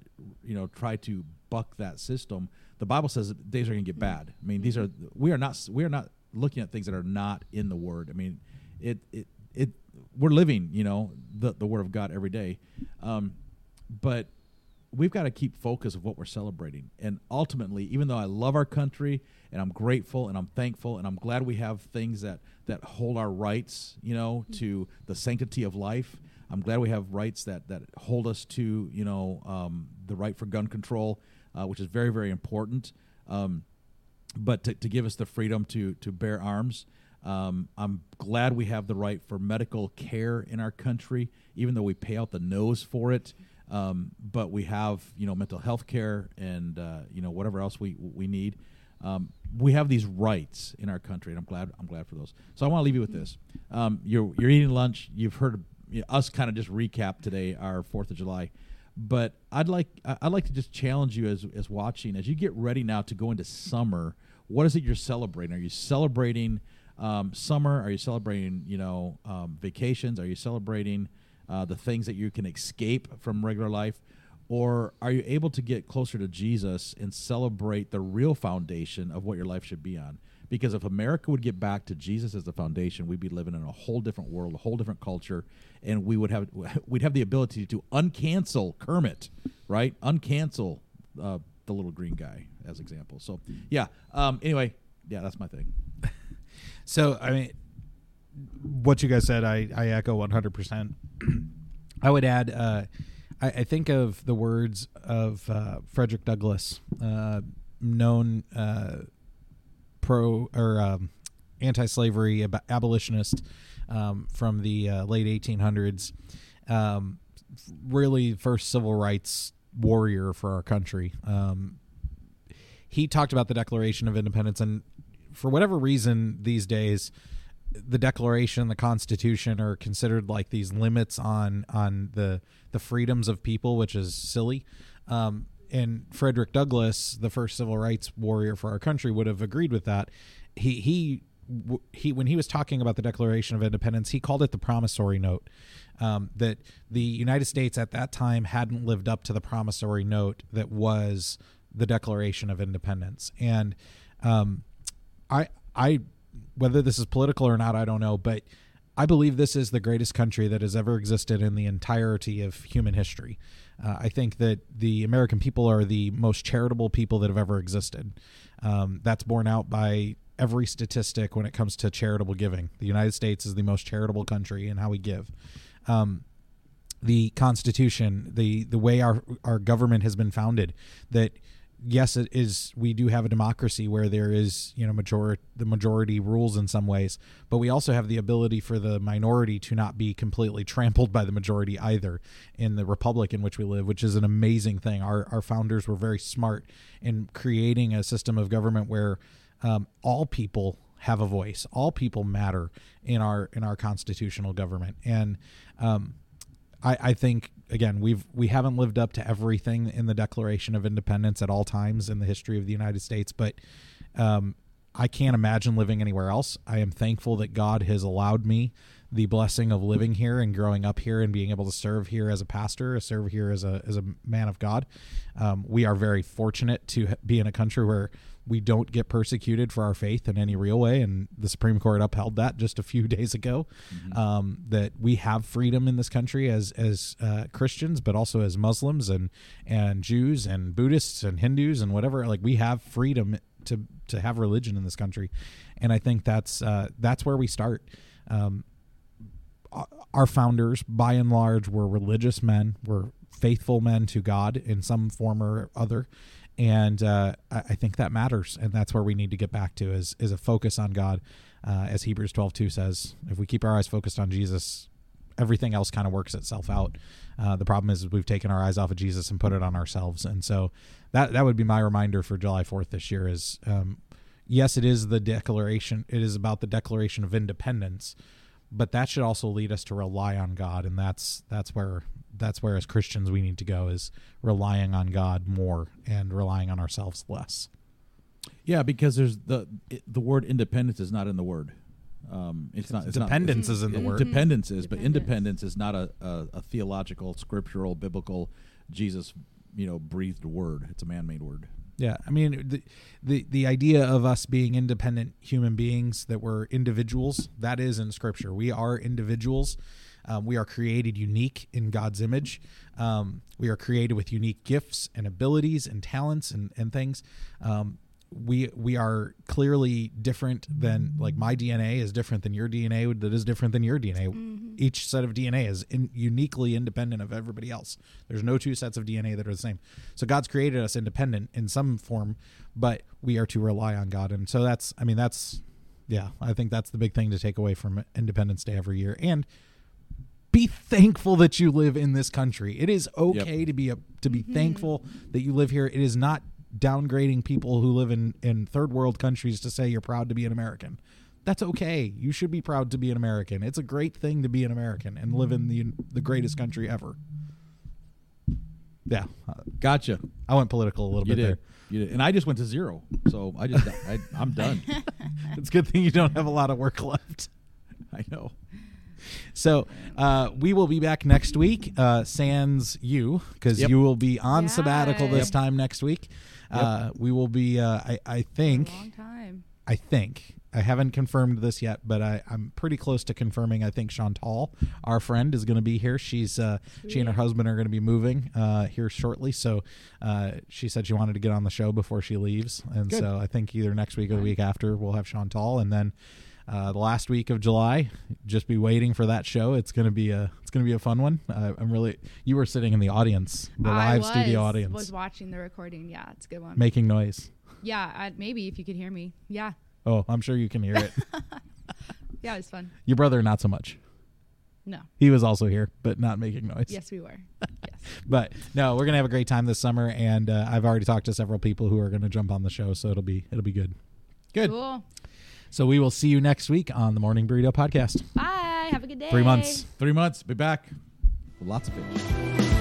you know, try to buck that system, the Bible says that days are going to get bad. I mean, these are we are not we are not looking at things that are not in the Word. I mean, it it it we're living, you know, the the Word of God every day, um, but we've got to keep focus of what we're celebrating. And ultimately, even though I love our country and I'm grateful and I'm thankful and I'm glad we have things that that hold our rights, you know, to the sanctity of life. I'm glad we have rights that that hold us to you know um, the right for gun control, uh, which is very very important. Um, but to, to give us the freedom to to bear arms. Um, I'm glad we have the right for medical care in our country, even though we pay out the nose for it. Um, but we have, you know, mental health care and uh, you know whatever else we we need. Um, we have these rights in our country, and I'm glad I'm glad for those. So I want to leave you with this: um, you're you're eating lunch. You've heard us kind of just recap today our Fourth of July, but I'd like I'd like to just challenge you as as watching as you get ready now to go into summer. What is it you're celebrating? Are you celebrating um, summer? Are you celebrating you know um, vacations? Are you celebrating uh, the things that you can escape from regular life? Or are you able to get closer to Jesus and celebrate the real foundation of what your life should be on? Because if America would get back to Jesus as the foundation, we'd be living in a whole different world, a whole different culture, and we would have we'd have the ability to uncancel Kermit, right? Uncancel uh, the little green guy, as example. So yeah. Um, anyway, yeah, that's my thing. So I mean, what you guys said, I I echo one hundred percent. I would add. Uh, I, think of the words of uh, Frederick Douglass, uh, known uh, pro or um, anti-slavery ab- abolitionist um, from the uh, late 1800s. Um, really, first civil rights warrior for our country. Um, he talked about the Declaration of Independence, and for whatever reason, these days the Declaration, the Constitution are considered like these limits on on the the freedoms of people, which is silly. Um, and Frederick Douglass, the first civil rights warrior for our country, would have agreed with that. He he he when he was talking about the Declaration of Independence, he called it the promissory note. Um, that the United States at that time hadn't lived up to the promissory note that was the Declaration of Independence, and um, I I whether this is political or not, I don't know, but I believe this is the greatest country that has ever existed in the entirety of human history. Uh, I think that the American people are the most charitable people that have ever existed. Um, that's borne out by every statistic when it comes to charitable giving. The United States is the most charitable country in how we give. Um, the Constitution, the the way our our government has been founded, that yes, it is. We do have a democracy where there is, you know, majority the majority rules in some ways, but we also have the ability for the minority to not be completely trampled by the majority either. In the republic in which we live, which is an amazing thing. Our our founders were very smart in creating a system of government where um, all people have a voice, all people matter in our in our constitutional government, and um, I, I think again we've we haven't lived up to everything in the Declaration of Independence at all times in the history of the United States, but um, I can't imagine living anywhere else. I am thankful that God has allowed me the blessing of living here and growing up here and being able to serve here as a pastor, serve here as a as a man of God. Um, we are very fortunate to be in a country where we don't get persecuted for our faith in any real way, and the Supreme Court upheld that just a few days ago. Mm-hmm. Um, that we have freedom in this country as as uh, Christians, but also as Muslims and and Jews and Buddhists and Hindus and whatever. Like we have freedom to to have religion in this country, and I think that's uh, that's where we start. Um, our founders, by and large, were religious men, were faithful men to God in some form or other, and uh, I, think that matters, and that's where we need to get back to is is a focus on God, uh, as Hebrews twelve two says. If we keep our eyes focused on Jesus, everything else kind of works itself out. Uh, the problem is we've taken our eyes off of Jesus and put it on ourselves, and so that that would be my reminder for July Fourth this year. Is um, yes, it is the declaration. It is about the Declaration of Independence, but that should also lead us to rely on God, and that's that's where that's where as Christians we need to go is relying on God more and relying on ourselves less. Yeah, because there's the the word independence is not in the word. Um, it's not. It's dependence not, is in the word. Dependence is, but independence is not a, a, a, theological, scriptural, biblical, Jesus, you know, breathed word. It's a man-made word. Yeah, I mean the, the the idea of us being independent human beings that we're individuals that is in Scripture. We are individuals. Um, we are created unique in God's image. Um, we are created with unique gifts and abilities and talents and and things. Um, we we are clearly different than like my DNA is different than your DNA that is different than your DNA. Mm-hmm. each set of DNA is in, uniquely independent of everybody else. There's no two sets of DNA that are the same. So God's created us independent in some form, but we are to rely on God. And so that's, I mean, that's, yeah, I think that's the big thing to take away from Independence Day every year. And be thankful that you live in this country. It is okay to be a to be thankful that you live here. It is not downgrading people who live in in third world countries to say you're proud to be an American. That's okay. You should be proud to be an American. It's a great thing to be an American and live in the the greatest country ever. Yeah, Gotcha. I went political a little You bit did. there. You did. And I just went to zero, so I just I, I'm done. It's a good thing you don't have a lot of work left. I know. So uh, we will be back next week. Uh, sans you because Yep. you will be on sabbatical this Yes. time next week. Uh, we will be. Uh, I, I think. Long time. I think. I haven't confirmed this yet, but I, I'm pretty close to confirming. I think Chantal, our friend, is going to be here. She's uh, she and her husband are going to be moving uh, here shortly. So uh, she said she wanted to get on the show before she leaves, and Good. so I think either next week or the week after we'll have Chantal, and then uh, the last week of July, just be waiting for that show. It's going to be a it's to be a fun one. Uh, I'm really you were sitting in the audience, the I live was, studio audience, Was watching the recording. Yeah, it's a good one. making noise. yeah, I, maybe if you could hear me. Yeah, Oh, I'm sure you can hear it. yeah, it was fun. Your brother, not so much. No. He was also here, but not making noise. Yes, we were. Yes. But no, we're gonna have a great time this summer, and uh, I've already talked to several people who are gonna jump on the show, so it'll be it'll be good. Good. Cool. So we will see you next week on the Morning Burrito Podcast. Bye. Have a good day. Three months. Three months. Be back. with Lots of fish.